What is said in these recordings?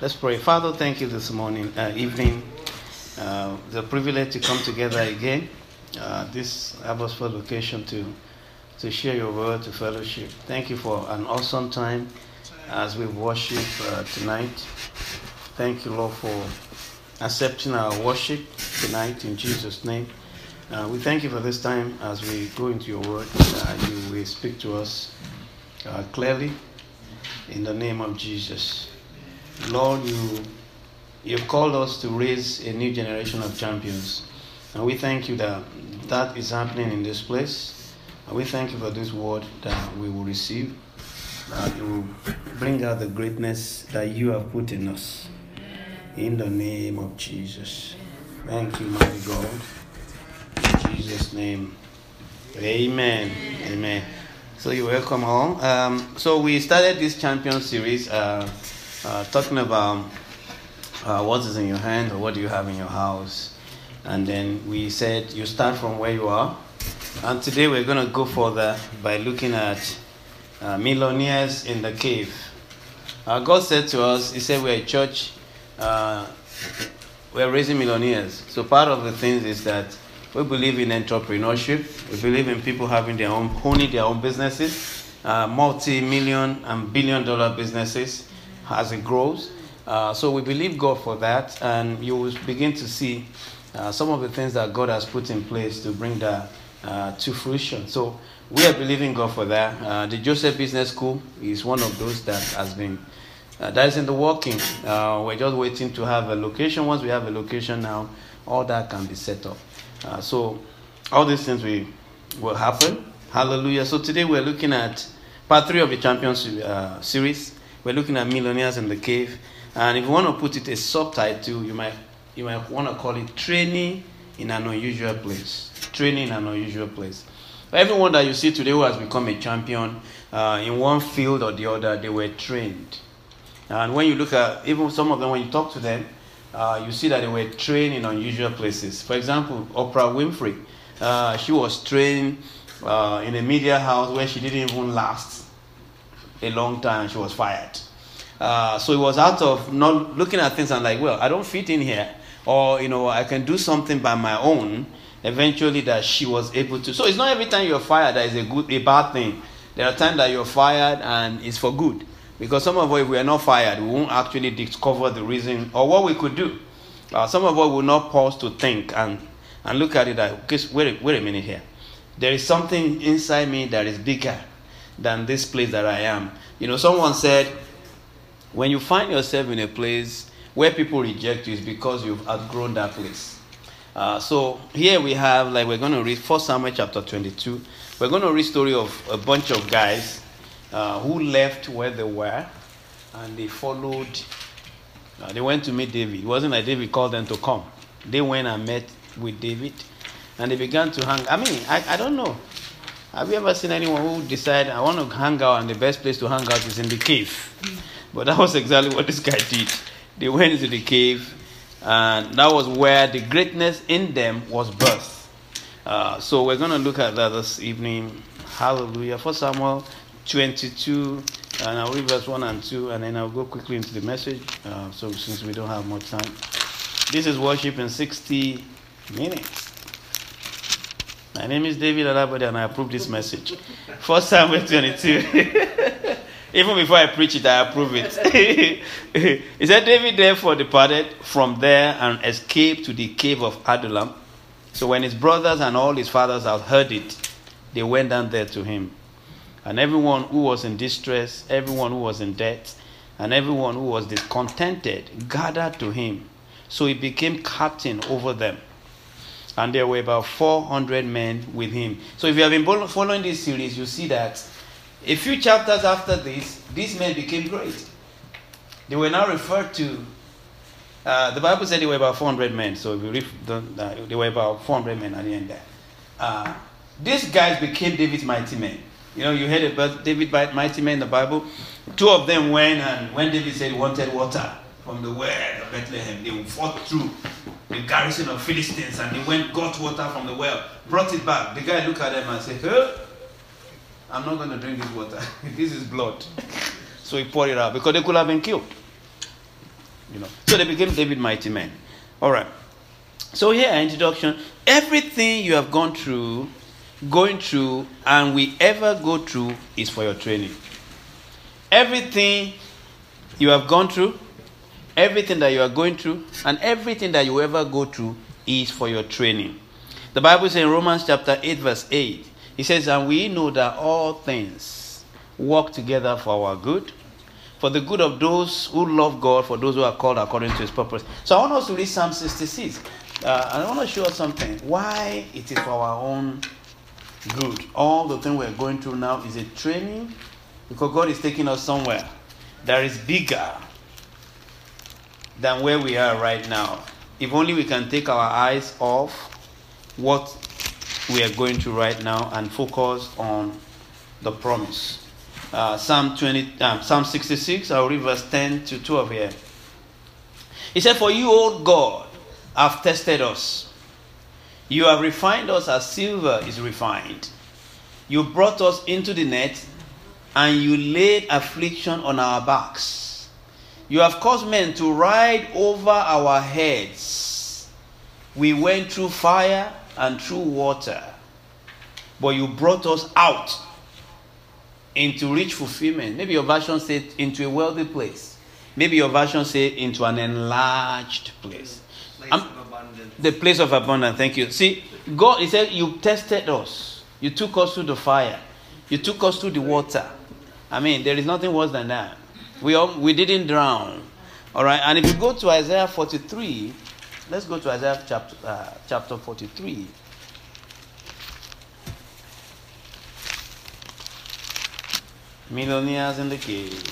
Let's pray. Father, thank you this morning, uh, evening, uh, the privilege to come together again. Uh, this Abbotsford location to to share your word, to fellowship. Thank you for an awesome time as we worship uh, tonight. Thank you, Lord, for accepting our worship tonight in Jesus' name. Uh, we thank you for this time as we go into your word. Uh, you will speak to us clearly in the name of Jesus. Lord, you you've called us to raise a new generation of champions. And we thank you that that is happening in this place. And we thank you for this word that we will receive. That you will bring out the greatness that you have put in us. In the name of Jesus. Thank you, mighty God. In Jesus' name. Amen. Amen. So you're welcome all. Um, so we started this champion series uh, uh, talking about uh, what is in your hand or what do you have in your house. And then we said you start from where you are. And today we're going to go further by looking at uh, millionaires in the cave. Uh, God said to us, He said, We're a church, uh, we're raising millionaires. So part of the things is that we believe in entrepreneurship. We believe in people having their own, owning their own businesses, uh, multi-million and billion-dollar businesses as it grows. Uh, so we believe God for that, and you will begin to see uh, some of the things that God has put in place to bring that uh, to fruition. So we are believing God for that. Uh, the Joseph Business School is one of those that has been uh, that is in the working. we're just waiting to have a location. Once we have a location now, all that can be set up. Uh, so all these things will, will happen. Hallelujah. So today we're looking at part three of the Champions uh, series. We're looking at millionaires in the cave. And if you want to put it a subtitle, you might you might want to call it training in an unusual place. Training in an unusual place. Everyone that you see today who has become a champion uh, in one field or the other, they were trained. And when you look at even some of them, when you talk to them, uh, you see that they were trained in unusual places. For example, Oprah Winfrey, uh, she was trained uh, in a media house where she didn't even last a long time. She was fired. Uh, so it was out of not looking at things and like, well, I don't fit in here, or you know, I can do something by my own. Eventually, that she was able to. So it's not every time you're fired that is a good, a bad thing. There are times that you're fired and it's for good. Because some of us, if we are not fired, we won't actually discover the reason or what we could do. Uh, some of us will not pause to think and, and look at it like, okay, wait, wait a minute here. There is something inside me that is bigger than this place that I am. You know, someone said, when you find yourself in a place where people reject you, it's because you've outgrown that place. Uh, so here we have, like, we're going to read 1 Samuel chapter 22. We're going to read story of a bunch of guys uh, who left where they were and they followed. Uh, they went to meet David. It wasn't like David called them to come. They went and met with David and they began to hang. I mean, I, I don't know. Have you ever seen anyone who decide I want to hang out and the best place to hang out is in the cave? But that was exactly what this guy did. They went into the cave and that was where the greatness in them was birthed. Uh, so we're going to look at that this evening. Hallelujah. For Samuel 22, and I'll read verse 1 and 2, and then I'll go quickly into the message. Uh, so, since we don't have much time, this is worship in 60 minutes. My name is David Alabadi, and I approve this message. First Samuel 22. Even before I preach it, I approve it. he said, David therefore departed from there and escaped to the cave of Adullam. So when his brothers and all his fathers had heard it, they went down there to him. And everyone who was in distress, everyone who was in debt, and everyone who was discontented gathered to him. So he became captain over them. And there were about 400 men with him. So if you have been following this series, you see that a few chapters after this, these men became great. They were now referred to. Uh, the Bible said they were about 400 men. So if you read, the, uh, they were about 400 men at the end there. Uh, these guys became David's mighty men. You know, you heard about David mighty men in the Bible. Two of them went, and when David said he wanted water from the well of Bethlehem, they fought through the garrison of Philistines and they went, got water from the well, brought it back. The guy looked at them and said, huh? I'm not going to drink this water. this is blood. so he poured it out because they could have been killed. you know. So they became David mighty men. All right. So here, introduction. Everything you have gone through, going through, and we ever go through is for your training. Everything you have gone through, everything that you are going through, and everything that you ever go through is for your training. The Bible says in Romans chapter 8, verse 8, it says, And we know that all things work together for our good, for the good of those who love God, for those who are called according to his purpose. So I want us to read Psalm 66. Uh, and I want to show us something. Why it is for our own good. All the thing we're going through now is a training because God is taking us somewhere that is bigger than where we are right now. If only we can take our eyes off what we are going through right now and focus on the promise. Uh, Psalm 20, uh, Psalm 66, I'll read verse 10 to 12 here. He said, For you, O God, have tested us. You have refined us as silver is refined. You brought us into the net, and you laid affliction on our backs. You have caused men to ride over our heads. We went through fire and through water, but you brought us out into rich fulfillment. Maybe your version said into a wealthy place. Maybe your version said into an enlarged place. Place of abundance. The place of abundance. Thank you. See, God, He said, You tested us. You took us through the fire. You took us through the water. I mean, there is nothing worse than that. We, all, we didn't drown. All right. And if you go to Isaiah 43, let's go to Isaiah chapter, uh, chapter 43. Millionaires in the cave.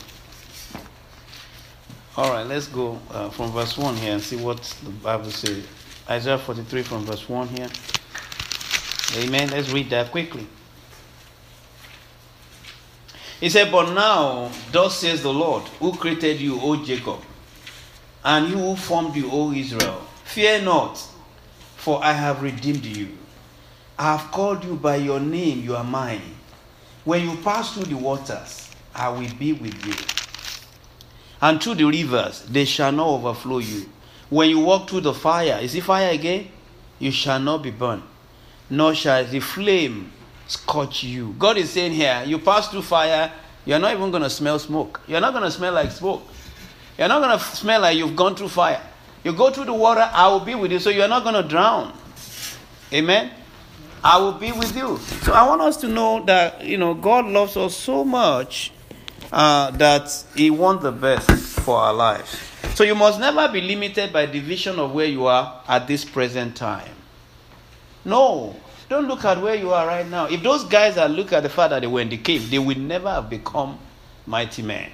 All right, let's go uh, from verse 1 here and see what the Bible says. Isaiah 43 from verse 1 here. Amen. Let's read that quickly. He said, But now, thus says the Lord, who created you, O Jacob, and you who formed you, O Israel. Fear not, for I have redeemed you. I have called you by your name, you are mine. When you pass through the waters, I will be with you. And through the rivers, they shall not overflow you. When you walk through the fire, is it fire again? You shall not be burned, nor shall the flame scorch you. God is saying here, you pass through fire, you're not even going to smell smoke. You're not going to smell like smoke. You're not going to smell like you've gone through fire. You go through the water, I will be with you, so you're not going to drown. Amen. I will be with you. So I want us to know that you know God loves us so much uh, that He wants the best for our lives. So you must never be limited by the vision of where you are at this present time. No, don't look at where you are right now. If those guys that look at the fact that they were in the cave, they would never have become mighty men.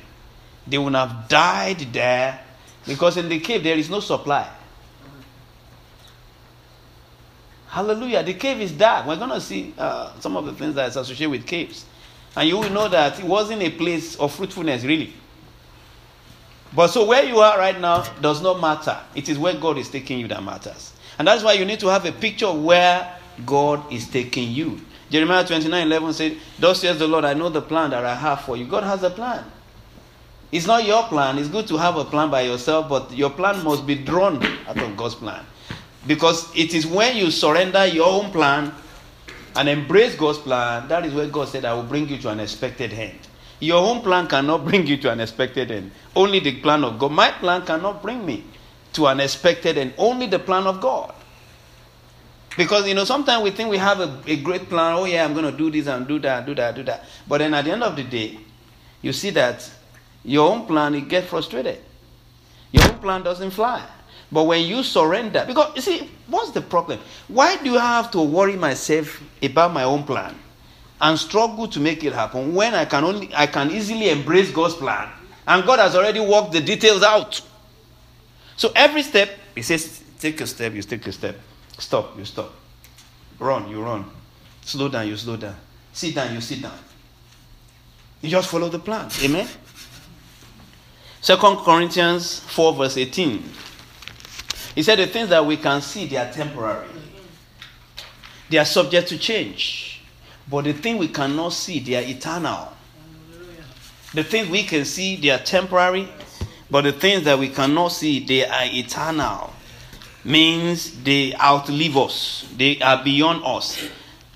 They would have died there because in the cave there is no supply. Hallelujah. The cave is dark. We're going to see uh, some of the things that is associated with caves. And you will know that it wasn't a place of fruitfulness, really. But so where you are right now does not matter. It is where God is taking you that matters. And that's why you need to have a picture of where God is taking you. Jeremiah 29 11 said, Thus says the Lord, I know the plan that I have for you. God has a plan. It's not your plan. It's good to have a plan by yourself, but your plan must be drawn out of God's plan. Because it is when you surrender your own plan and embrace God's plan, that is where God said, I will bring you to an expected end. Your own plan cannot bring you to an expected end. Only the plan of God. My plan cannot bring me to an expected end. Only the plan of God. Because, you know, sometimes we think we have a, a great plan. Oh, yeah, I'm going to do this and do that, do that, do that. But then at the end of the day, you see that your own plan, it gets frustrated. Your own plan doesn't fly. But when you surrender, because you see, what's the problem? Why do I have to worry myself about my own plan and struggle to make it happen when I can only I can easily embrace God's plan and God has already worked the details out? So every step, He says, take a step, you take a step. Stop, you stop. Run, you run. Slow down, you slow down. Sit down, you sit down. You just follow the plan. Amen. Second Corinthians 4, verse 18. He said the things that we can see, they are temporary. They are subject to change. But the thing we cannot see, they are eternal. The things we can see, they are temporary. But the things that we cannot see, they are eternal. Means they outlive us, they are beyond us.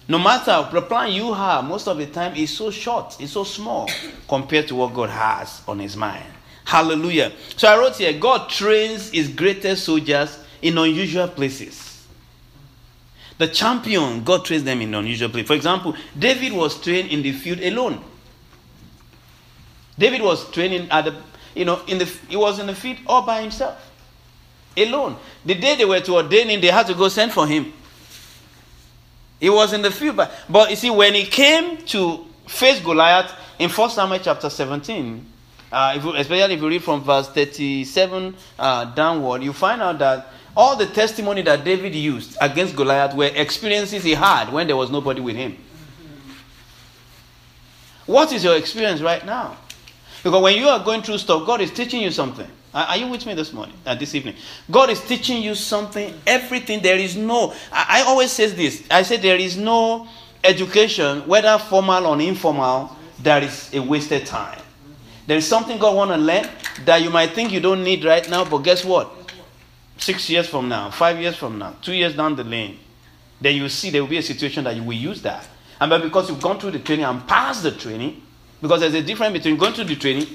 No matter the plan you have, most of the time is so short, it's so small compared to what God has on his mind. Hallelujah. So I wrote here God trains his greatest soldiers in unusual places. The champion, God trains them in unusual places. For example, David was trained in the field alone. David was training at the, you know, in the he was in the field all by himself. Alone. The day they were to ordain him, they had to go send for him. He was in the field. But, but you see, when he came to face Goliath in 1 Samuel chapter 17, uh, if you, especially if you read from verse 37 uh, downward, you find out that all the testimony that David used against Goliath were experiences he had when there was nobody with him. What is your experience right now? Because when you are going through stuff, God is teaching you something. Are you with me this morning, uh, this evening? God is teaching you something, everything. There is no, I, I always say this. I say there is no education, whether formal or informal, that is a wasted time. There is something God want to learn that you might think you don't need right now, but guess what? Six years from now, five years from now, two years down the lane, then you see there will be a situation that you will use that. And but because you've gone through the training and passed the training, because there's a difference between going through the training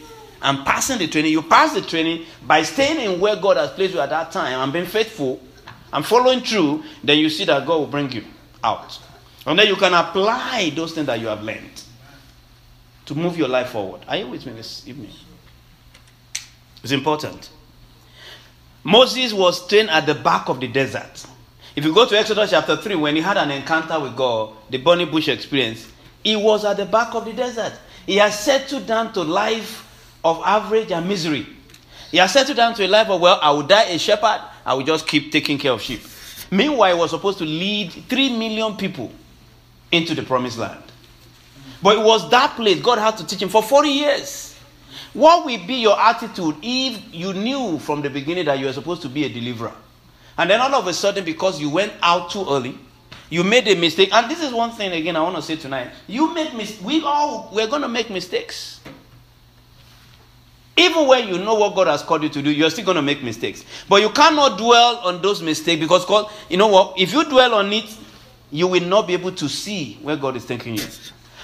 and passing the training. You pass the training by staying in where God has placed you at that time and being faithful and following through, then you see that God will bring you out. And then you can apply those things that you have learned to move your life forward. Are you with me this evening? It's important. Moses was trained at the back of the desert. If you go to Exodus chapter 3, when he had an encounter with God, the burning bush experience, he was at the back of the desert. He has settled down to life of average and misery. He has settled down to a life of, well, I will die a shepherd, I will just keep taking care of sheep. Meanwhile, he was supposed to lead 3 million people into the promised land. But it was that place God had to teach him for 40 years. What will be your attitude if you knew from the beginning that you were supposed to be a deliverer? And then all of a sudden, because you went out too early, you made a mistake. And this is one thing again I want to say tonight. You made mis- we all we're going to make mistakes. Even when you know what God has called you to do, you're still going to make mistakes. But you cannot dwell on those mistakes because God, you know what? If you dwell on it, you will not be able to see where God is taking you.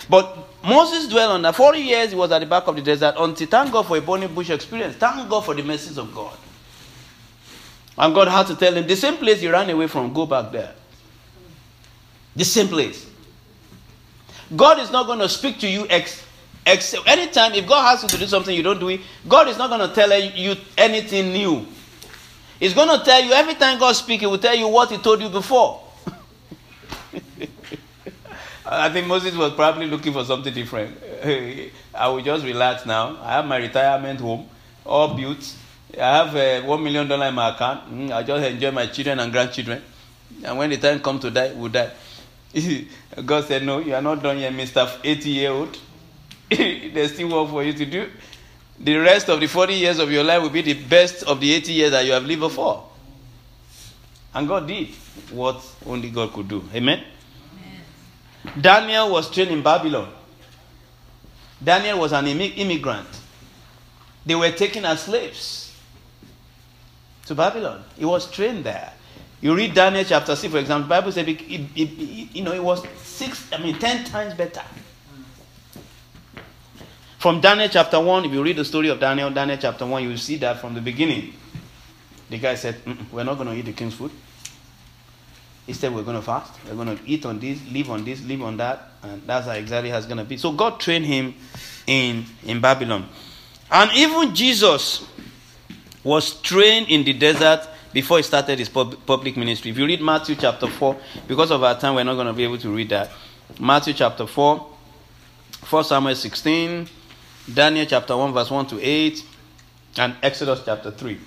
But Moses dwelled on that. 40 years he was at the back of the desert until thank God for a burning bush experience. Thank God for the mercies of God. And God had to tell him, the same place you ran away from, go back there. The same place. God is not going to speak to you ex- except anytime if God asks you to do something you don't do it, God is not going to tell you anything new. He's going to tell you every time God speaks, He will tell you what He told you before. I think Moses was probably looking for something different. I will just relax now. I have my retirement home, all built. I have uh, one million dollar in my account. Mm, I just enjoy my children and grandchildren. And when the time comes to die, we'll die. God said, No, you are not done yet, Mr. 80 year old. There's still work for you to do. The rest of the 40 years of your life will be the best of the 80 years that you have lived before. And God did what only God could do. Amen? Amen. Daniel was trained in Babylon. Daniel was an immigrant. They were taken as slaves to Babylon. He was trained there. You read Daniel chapter 6, for example, the Bible says, you know, it was six, I mean, ten times better. From Daniel chapter 1, if you read the story of Daniel, Daniel chapter 1, you will see that from the beginning. The guy said, We're not going to eat the king's food. Instead, we're going to fast. We're going to eat on this, live on this, live on that. And that's exactly how it's going to be. So God trained him in, in Babylon. And even Jesus was trained in the desert before he started his pub- public ministry. If you read Matthew chapter 4, because of our time, we're not going to be able to read that. Matthew chapter 4, 1 Samuel 16, Daniel chapter 1, verse 1 to 8, and Exodus chapter 3.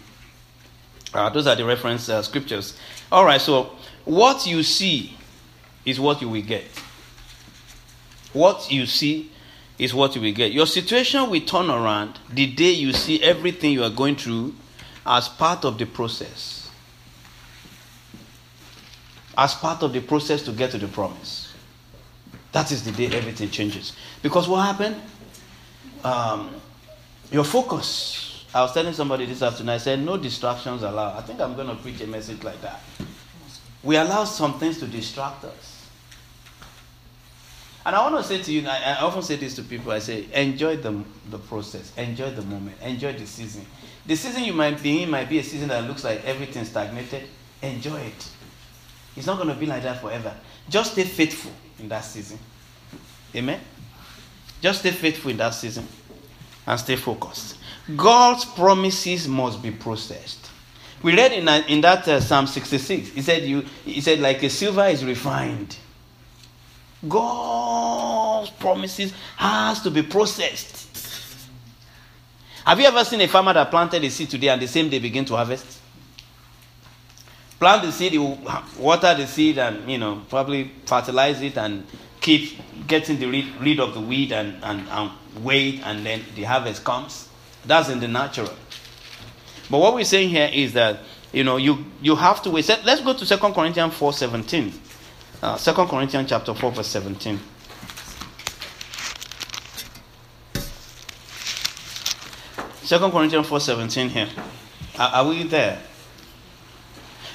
Uh, those are the reference uh, scriptures. All right, so what you see is what you will get. What you see is what you will get. Your situation will turn around the day you see everything you are going through as part of the process as part of the process to get to the promise. That is the day everything changes. Because what happened? Um, your focus I was telling somebody this afternoon, I said, no distractions allowed. I think I'm going to preach a message like that. We allow some things to distract us. And I want to say to you, I, I often say this to people I say, enjoy the, the process, enjoy the moment, enjoy the season. The season you might be in might be a season that looks like everything stagnated. Enjoy it. It's not going to be like that forever. Just stay faithful in that season. Amen? Just stay faithful in that season and stay focused. God's promises must be processed. We read in that, in that uh, Psalm 66, he said, you, he said, like a silver is refined. God's promises has to be processed. Have you ever seen a farmer that planted a seed today and the same day begin to harvest? Plant the seed, you water the seed and, you know, probably fertilize it and keep getting the rid, rid of the weed and, and, and wait and then the harvest comes. That's in the natural. But what we're saying here is that you know you, you have to wait. Let's go to 2 Corinthians 4 17. Uh, 2 Corinthians chapter 4, verse 17. Second Corinthians 4 17 here. Are, are we there?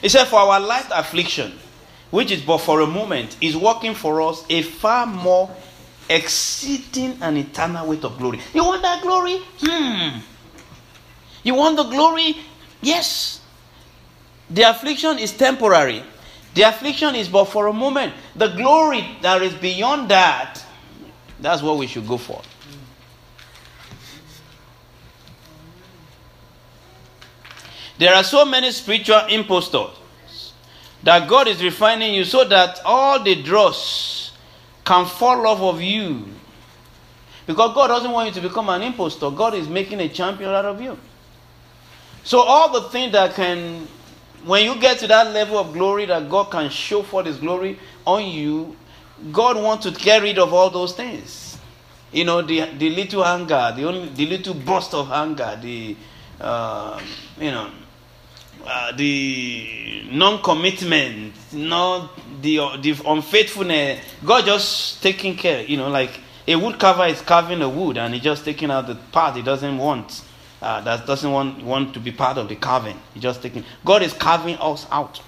It said, For our light affliction, which is but for a moment, is working for us a far more exceeding an eternal weight of glory. You want that glory? Hmm. You want the glory? Yes. The affliction is temporary. The affliction is but for a moment. The glory that is beyond that, that's what we should go for. There are so many spiritual impostors that God is refining you so that all the dross can fall off of you. Because God doesn't want you to become an impostor. God is making a champion out of you. So, all the things that can, when you get to that level of glory that God can show for His glory on you, God wants to get rid of all those things. You know, the, the little anger, the, only, the little burst of anger, the, uh, you know, uh, the non-commitment, not the the unfaithfulness. God just taking care. You know, like a wood carver is carving a wood, and he just taking out the part he doesn't want. Uh, that doesn't want want to be part of the carving. He just taking. God is carving us out.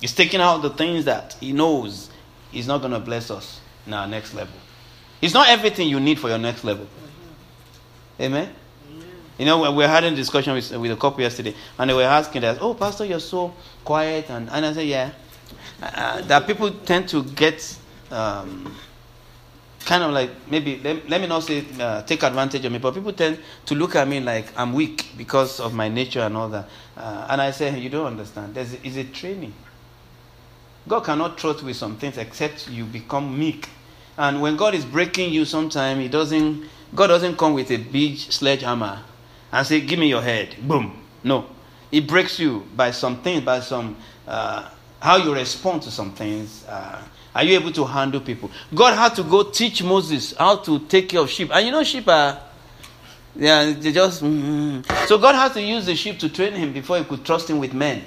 He's taking out the things that He knows He's not going to bless us in our next level. It's not everything you need for your next level. Amen. You know, we were having a discussion with, with a couple yesterday, and they were asking us, "Oh, Pastor, you're so quiet," and, and I said, "Yeah." Uh, that people tend to get um, kind of like maybe let, let me not say uh, take advantage of me, but people tend to look at me like I'm weak because of my nature and all that. Uh, and I say, "You don't understand. There's is a training. God cannot trust with some things except you become meek. And when God is breaking you, sometimes He doesn't. God doesn't come with a big sledgehammer and say, Give me your head. Boom. No. It breaks you by some things, by some, uh, how you respond to some things. Uh, are you able to handle people? God had to go teach Moses how to take care of sheep. And you know, sheep are, yeah, they just. Mm-hmm. So God had to use the sheep to train him before he could trust him with men.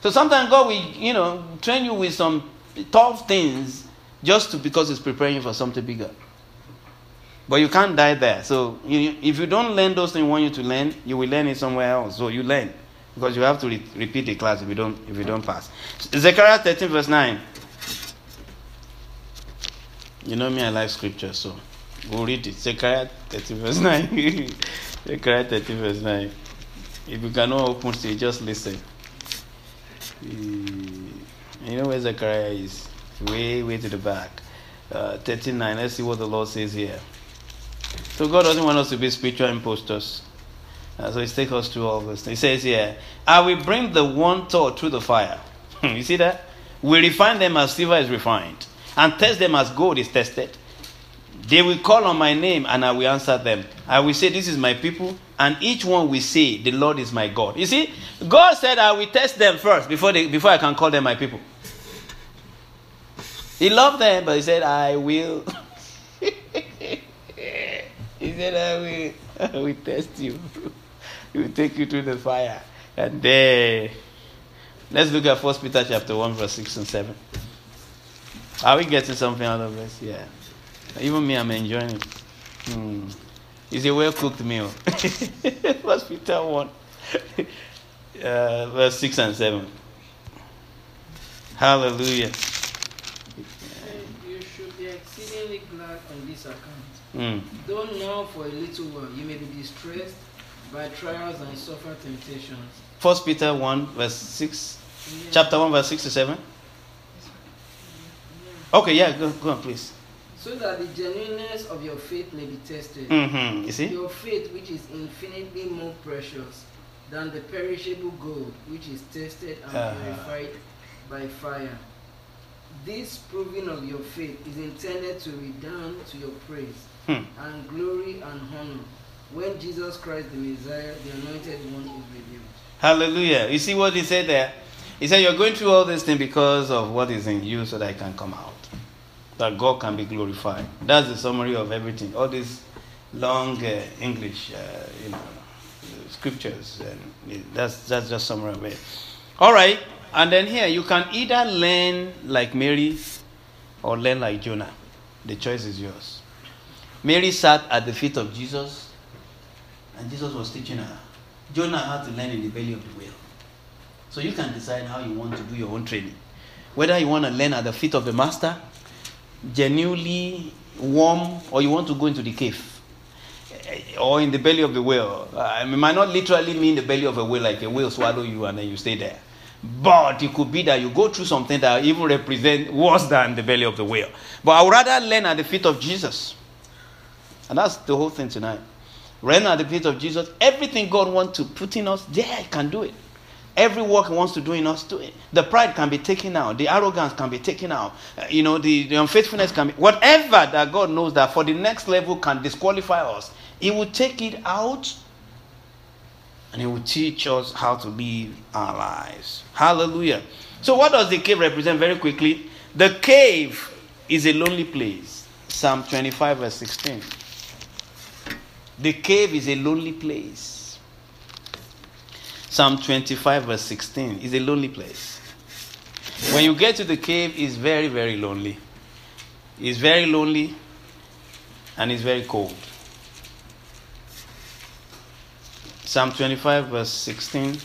So sometimes God will, you know, train you with some tough things just to, because He's preparing you for something bigger. But you can't die there. So you, if you don't learn those things want you to learn, you will learn it somewhere else. So you learn. Because you have to re- repeat the class if you don't if you don't pass. Zechariah 13 verse 9. You know me, I like scripture, so we'll read it. Zechariah 13 verse 9. Zechariah 13 verse 9. If you cannot open it, just listen. You know where Zechariah is? Way, way to the back. Uh, 39. Let's see what the Lord says here. So God doesn't want us to be spiritual impostors. Uh, so He takes us through all this. He says here, I will bring the one thought through the fire. you see that? We refine them as silver is refined, and test them as gold is tested. They will call on my name, and I will answer them. I will say, This is my people, and each one will say, The Lord is my God. You see, God said, I will test them first before, they, before I can call them my people. He loved them, but He said, I will. Said, I I will test you. will take you through the fire. And then, let's look at First Peter chapter 1, verse 6 and 7. Are we getting something out of this? Yeah. Even me, I'm enjoying it. Hmm. It's a well cooked meal. First Peter 1, uh, verse 6 and 7. Hallelujah. You should be exceedingly glad on this account. Mm. Though now for a little while you may be distressed by trials and suffer temptations. First Peter 1, verse 6. Yeah. Chapter 1, verse 6 to 7. Okay, yeah, go, go on, please. So that the genuineness of your faith may be tested. Mm-hmm. You see? Your faith, which is infinitely more precious than the perishable gold, which is tested and Uh-huh. purified by fire. This proving of your faith is intended to redound to your praise Hmm. and glory and honor when Jesus Christ, the Messiah, the Anointed One, is revealed. Hallelujah. You see what he said there? He said, You're going through all this thing because of what is in you so that it can come out. That God can be glorified. That's the summary of everything. All these long uh, English, uh, you know, scriptures. And that's, that's just summary of it. All right. And then here, you can either learn like Mary or learn like Jonah. The choice is yours. Mary sat at the feet of Jesus, and Jesus was teaching her. Jonah had to learn in the belly of the whale. So you can decide how you want to do your own training. Whether you want to learn at the feet of the master, genuinely warm, or you want to go into the cave. Eh, Or in the belly of the whale. I mean, it might not literally mean the belly of a whale, like a whale swallow you and then you stay there. But it could be that you go through something that even represent worse than the belly of the whale. But I would rather learn at the feet of Jesus. And that's the whole thing tonight. Learn at the feet of Jesus. Everything God wants to put in us, there, He can do it. Every work He wants to do in us, do it. The pride can be taken out. The arrogance can be taken out. Uh, you know, the, the unfaithfulness can be. Whatever that God knows that for the next level can disqualify us, He will take it out and He will teach us how to live our lives. Hallelujah. So, what does the cave represent very quickly? The cave is a lonely place. Psalm 25, verse 16. The cave is a lonely place. Psalm 25, verse 16 is a lonely place. When you get to the cave, it's very, very lonely. It's very lonely and it's very cold. Psalm 25, verse 16.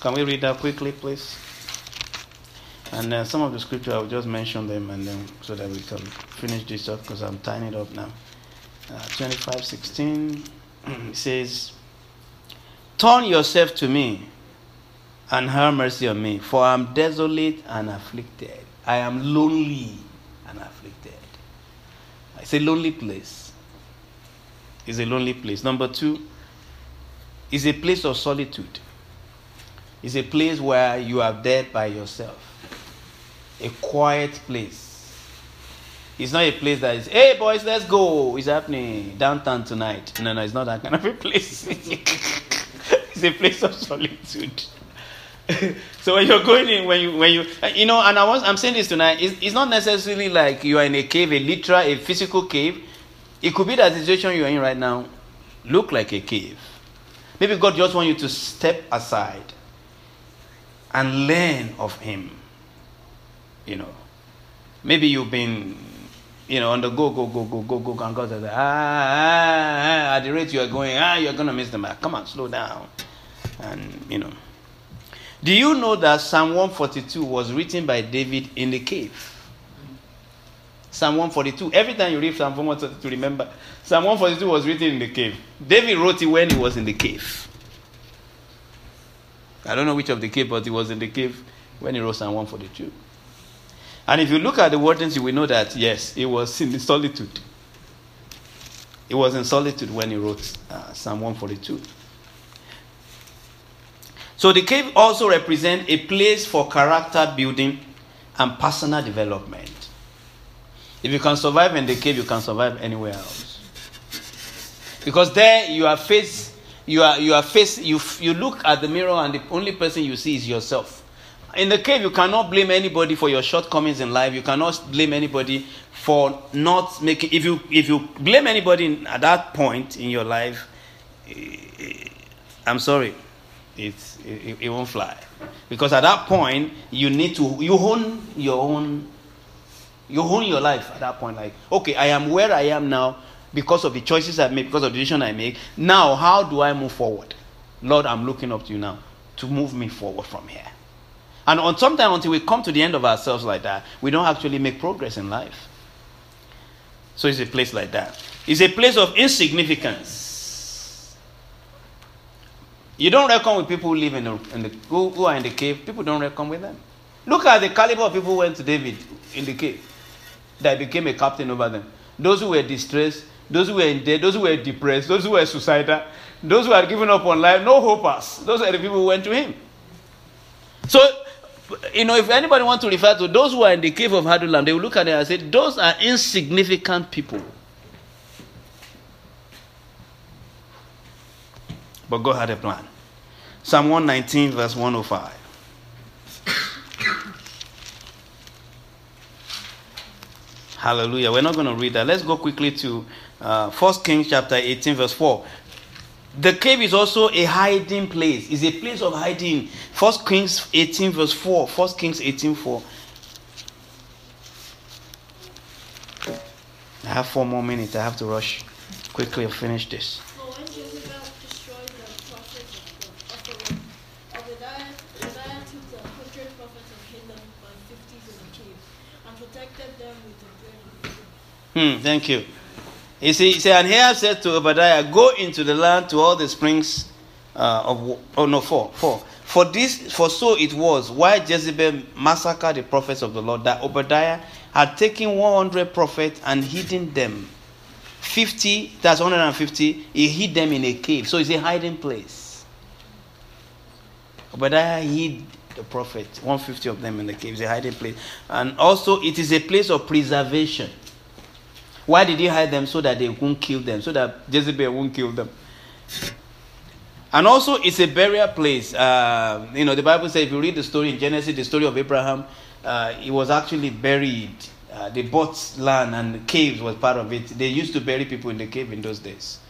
Can we read that quickly, please? And uh, some of the scripture, I'll just mention them and then so that we can finish this up because I'm tying it up now. Uh, 25, 16 it says, Turn yourself to me and have mercy on me, for I am desolate and afflicted. I am lonely and afflicted. It's a lonely place. It's a lonely place. Number two, it's a place of solitude. It's a place where you are there by yourself. A quiet place. It's not a place that is, hey boys, let's go. It's happening downtown tonight. No, no, it's not that kind of a place. it's a place of solitude. so when you're going in, when you, when you, you know, and I was, I'm saying this tonight. It's, it's not necessarily like you are in a cave, a literal, a physical cave. It could be that the situation you're in right now look like a cave. Maybe God just wants you to step aside and learn of Him. You know, maybe you've been, you know, on the go, go, go, go, go, go, and God says, ah, ah, ah, at the rate you are going, ah, you're going to miss the mark. Come on, slow down. And, you know. Do you know that Psalm 142 was written by David in the cave? Psalm 142. Every time you read Psalm 142, remember, Psalm 142 was written in the cave. David wrote it when he was in the cave. I don't know which of the cave, but he was in the cave when he wrote Psalm 142. And if you look at the wordings, you will know that, yes, he was in solitude. He was in solitude when he wrote uh, Psalm 142. So the cave also represents a place for character building and personal development. If you can survive in the cave, you can survive anywhere else. Because there you are faced, you are you are faced, you you look at the mirror and the only person you see is yourself. In the cave, you cannot blame anybody for your shortcomings in life. You cannot blame anybody for not making. If you if you blame anybody in, at that point in your life, eh, I'm sorry, it's it, it won't fly. Because at that point, you need to you own your own you own your life at that point. Like, okay, I am where I am now because of the choices I make, because of the decision I make. Now, how do I move forward? Lord, I'm looking up to you now to move me forward from here. And on sometime until we come to the end of ourselves like that, we don't actually make progress in life. So it's a place like that. It's a place of insignificance. You don't reckon with people who live in the, in the who, who are in the cave. People don't reckon with them. Look at the caliber of people who went to David in the cave that became a captain over them. Those who were distressed, those who were in debt, those who were depressed, those who were suicidal, those who had given up on life, no hopers. Those are the people who went to him. So, you know, if anybody wants to refer to those who are in the cave of Adullam, they will look at it and say, those are insignificant people. But God had a plan. Psalm 119, verse 105. Hallelujah. We're not going to read that. Let's go quickly to uh, 1 Kings chapter 18, verse 4. The cave is also a hiding place. It's a place of hiding. 1 Kings 18, verse 4. 1 Kings 18, 4. I have four more minutes. I have to rush quickly and finish this. Hmm, thank you. He said, he said, and Ahab said to Obadiah, Go into the land to all the springs uh, of oh no four four. For this, for so it was why Jezebel massacred the prophets of the Lord that Obadiah had taken 100 prophets and hidden them. 50, that's 150, he hid them in a cave. So it's a hiding place. Obadiah hid the prophets, 150 of them in the cave. It's a hiding place. And also, it is a place of preservation. Why did he hide them? So that they won't kill them, so that Jezebel won't kill them. And also, it's a burial place. Uh, you know, the Bible says, if you read the story in Genesis, the story of Abraham, uh, he was actually buried. Uh, they bought land and the caves was part of it. They used to bury people in the cave in those days.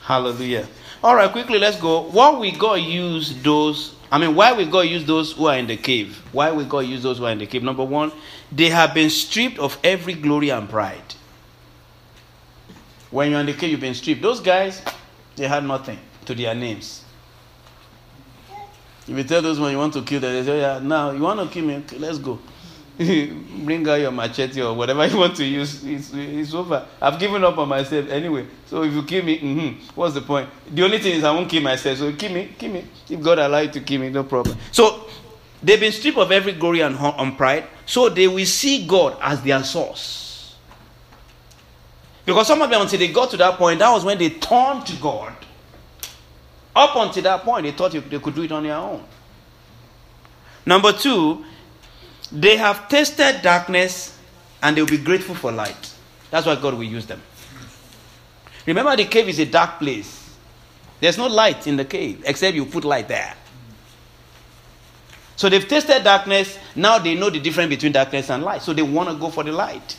Hallelujah. All right, quickly, let's go. Why we God use those? I mean, why we God use those who are in the cave? Why we God use those who are in the cave? Number one, they have been stripped of every glory and pride. When you're in the cave, you've been stripped. Those guys, they had nothing to their names. If you tell those when you want to kill them, they say, yeah, now you want to kill me? Let's go. Bring out your machete or whatever you want to use. It's, it's over. I've given up on myself anyway. So if you kill me, mm-hmm, what's the point? The only thing is I won't kill myself. So kill me, kill me. If God allows you to kill me, no problem. So they've been stripped of every glory and, and pride. So they will see God as their source. Because some of them, until they got to that point, that was when they turned to God. Up until that point, they thought they could do it on their own. Number two, they have tasted darkness and they'll be grateful for light. That's why God will use them. Remember, the cave is a dark place. There's no light in the cave except you put light there. So they've tasted darkness. Now they know the difference between darkness and light. So they want to go for the light.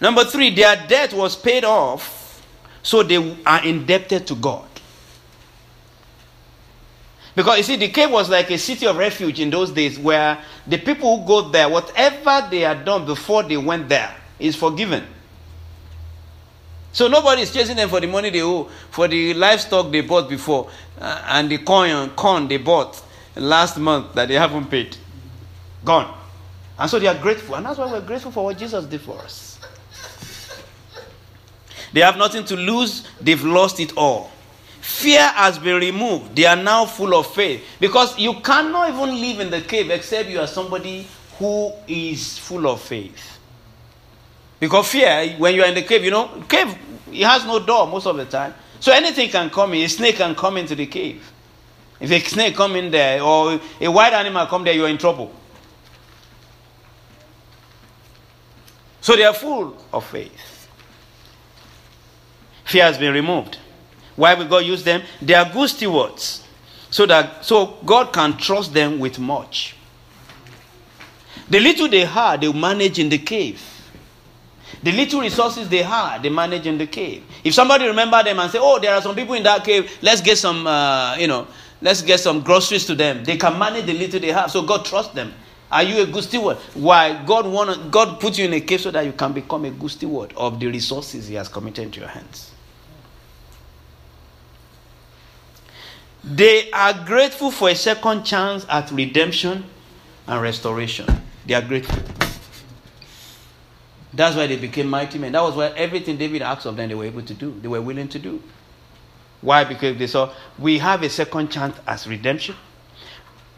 Number three, their debt was paid off, so they are indebted to God. Because you see, the cave was like a city of refuge in those days where the people who go there, whatever they had done before they went there, is forgiven. So nobody is chasing them for the money they owe, for the livestock they bought before, uh, and the corn, corn they bought last month that they haven't paid. Gone. And so they are grateful. And that's why we're grateful for what Jesus did for us. They have nothing to lose, they've lost it all. Fear has been removed. They are now full of faith. Because you cannot even live in the cave except you are somebody who is full of faith. Because fear, when you are in the cave, you know, cave it has no door most of the time. So anything can come in. A snake can come into the cave. If a snake come in there or a wild animal come there, you are in trouble. So they are full of faith. Fear has been removed. Why will God use them? They are good stewards. So that so God can trust them with much. The little they had, they manage in the cave. The little resources they had, they manage in the cave. If somebody remember them and say, "Oh, there are some people in that cave. Let's get some, uh, you know, let's get some groceries to them." They can manage the little they have. So God trusts them. Are you a good steward? Why God want God put you in a cave so that you can become a good steward of the resources He has committed into your hands. They are grateful for a second chance at redemption and restoration. They are grateful. That's why they became mighty men. That was why everything David asked of them, they were able to do. They were willing to do. Why? Because they saw we have a second chance as redemption.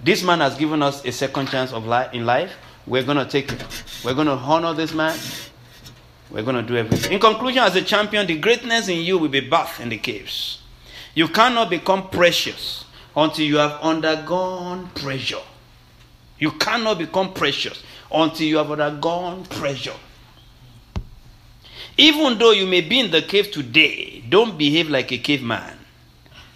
This man has given us a second chance of life in life. We're to take it. We're to honor this man. We're to do everything. In conclusion, as a champion, the greatness in you will be bathed in the caves. You cannot become precious until you have undergone pressure. You cannot become precious until you have undergone pressure. Even though you may be in the cave today, don't behave like a caveman.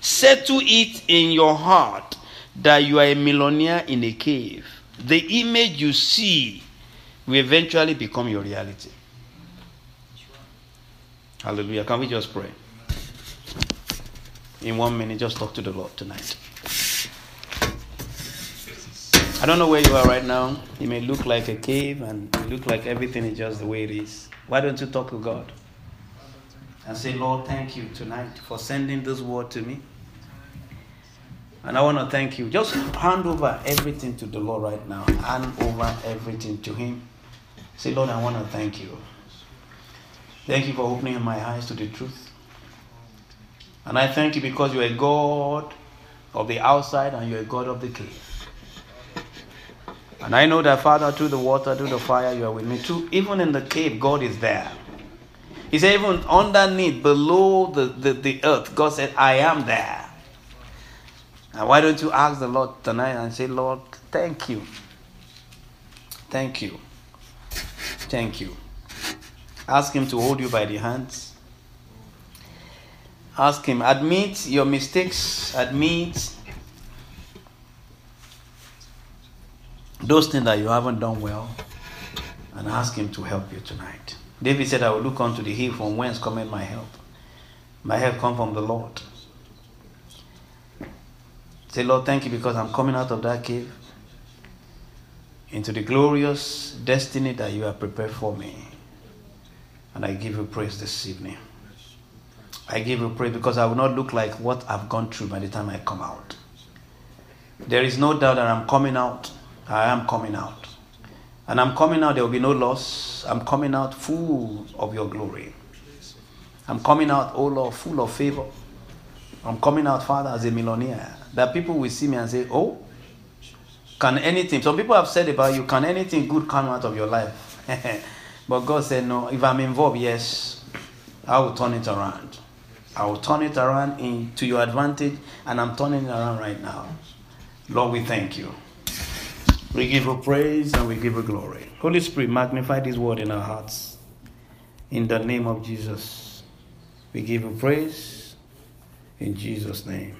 Settle it in your heart that you are a millionaire in a cave. The image you see will eventually become your reality. Hallelujah. Can we just pray? In one minute, just talk to the Lord tonight. I don't know where you are right now. It may look like a cave and it look like everything is just the way it is. Why don't you talk to God and say, Lord, thank you tonight for sending this word to me. And I want to thank you. Just hand over everything to the Lord right now. Hand over everything to Him. Say, Lord, I want to thank you. Thank you for opening my eyes to the truth. And I thank you because you're a God of the outside and you're a God of the cave. And I know that, Father, through the water, through the fire, you are with me too. Even in the cave, God is there. He said, even underneath, below the, the, the earth, God said, I am there. And why don't you ask the Lord tonight and say, Lord, thank you. Thank you. Thank you. Ask Him to hold you by the hands. Ask Him, admit your mistakes, admit those things that you haven't done well, and ask Him to help you tonight. David said, I will look unto the hill from whence cometh my help. My help come from the Lord. Say, Lord, thank you because I'm coming out of that cave into the glorious destiny that you have prepared for me. And I give you praise this evening. I give you praise because I will not look like what I've gone through by the time I come out. There is no doubt that I'm coming out. I am coming out. And I'm coming out, there will be no loss. I'm coming out full of your glory. I'm coming out, oh Lord, full of favor. I'm coming out, Father, as a millionaire that people will see me and say, Oh, can anything? Some people have said about you, can anything good come out of your life? but God said, No, if I'm involved, yes, I will turn it around. I will turn it around in, to your advantage, and I'm turning it around right now. Lord, we thank you. We give you praise and we give you glory. Holy Spirit, magnify this word in our hearts. In the name of Jesus, we give you praise. In Jesus' name.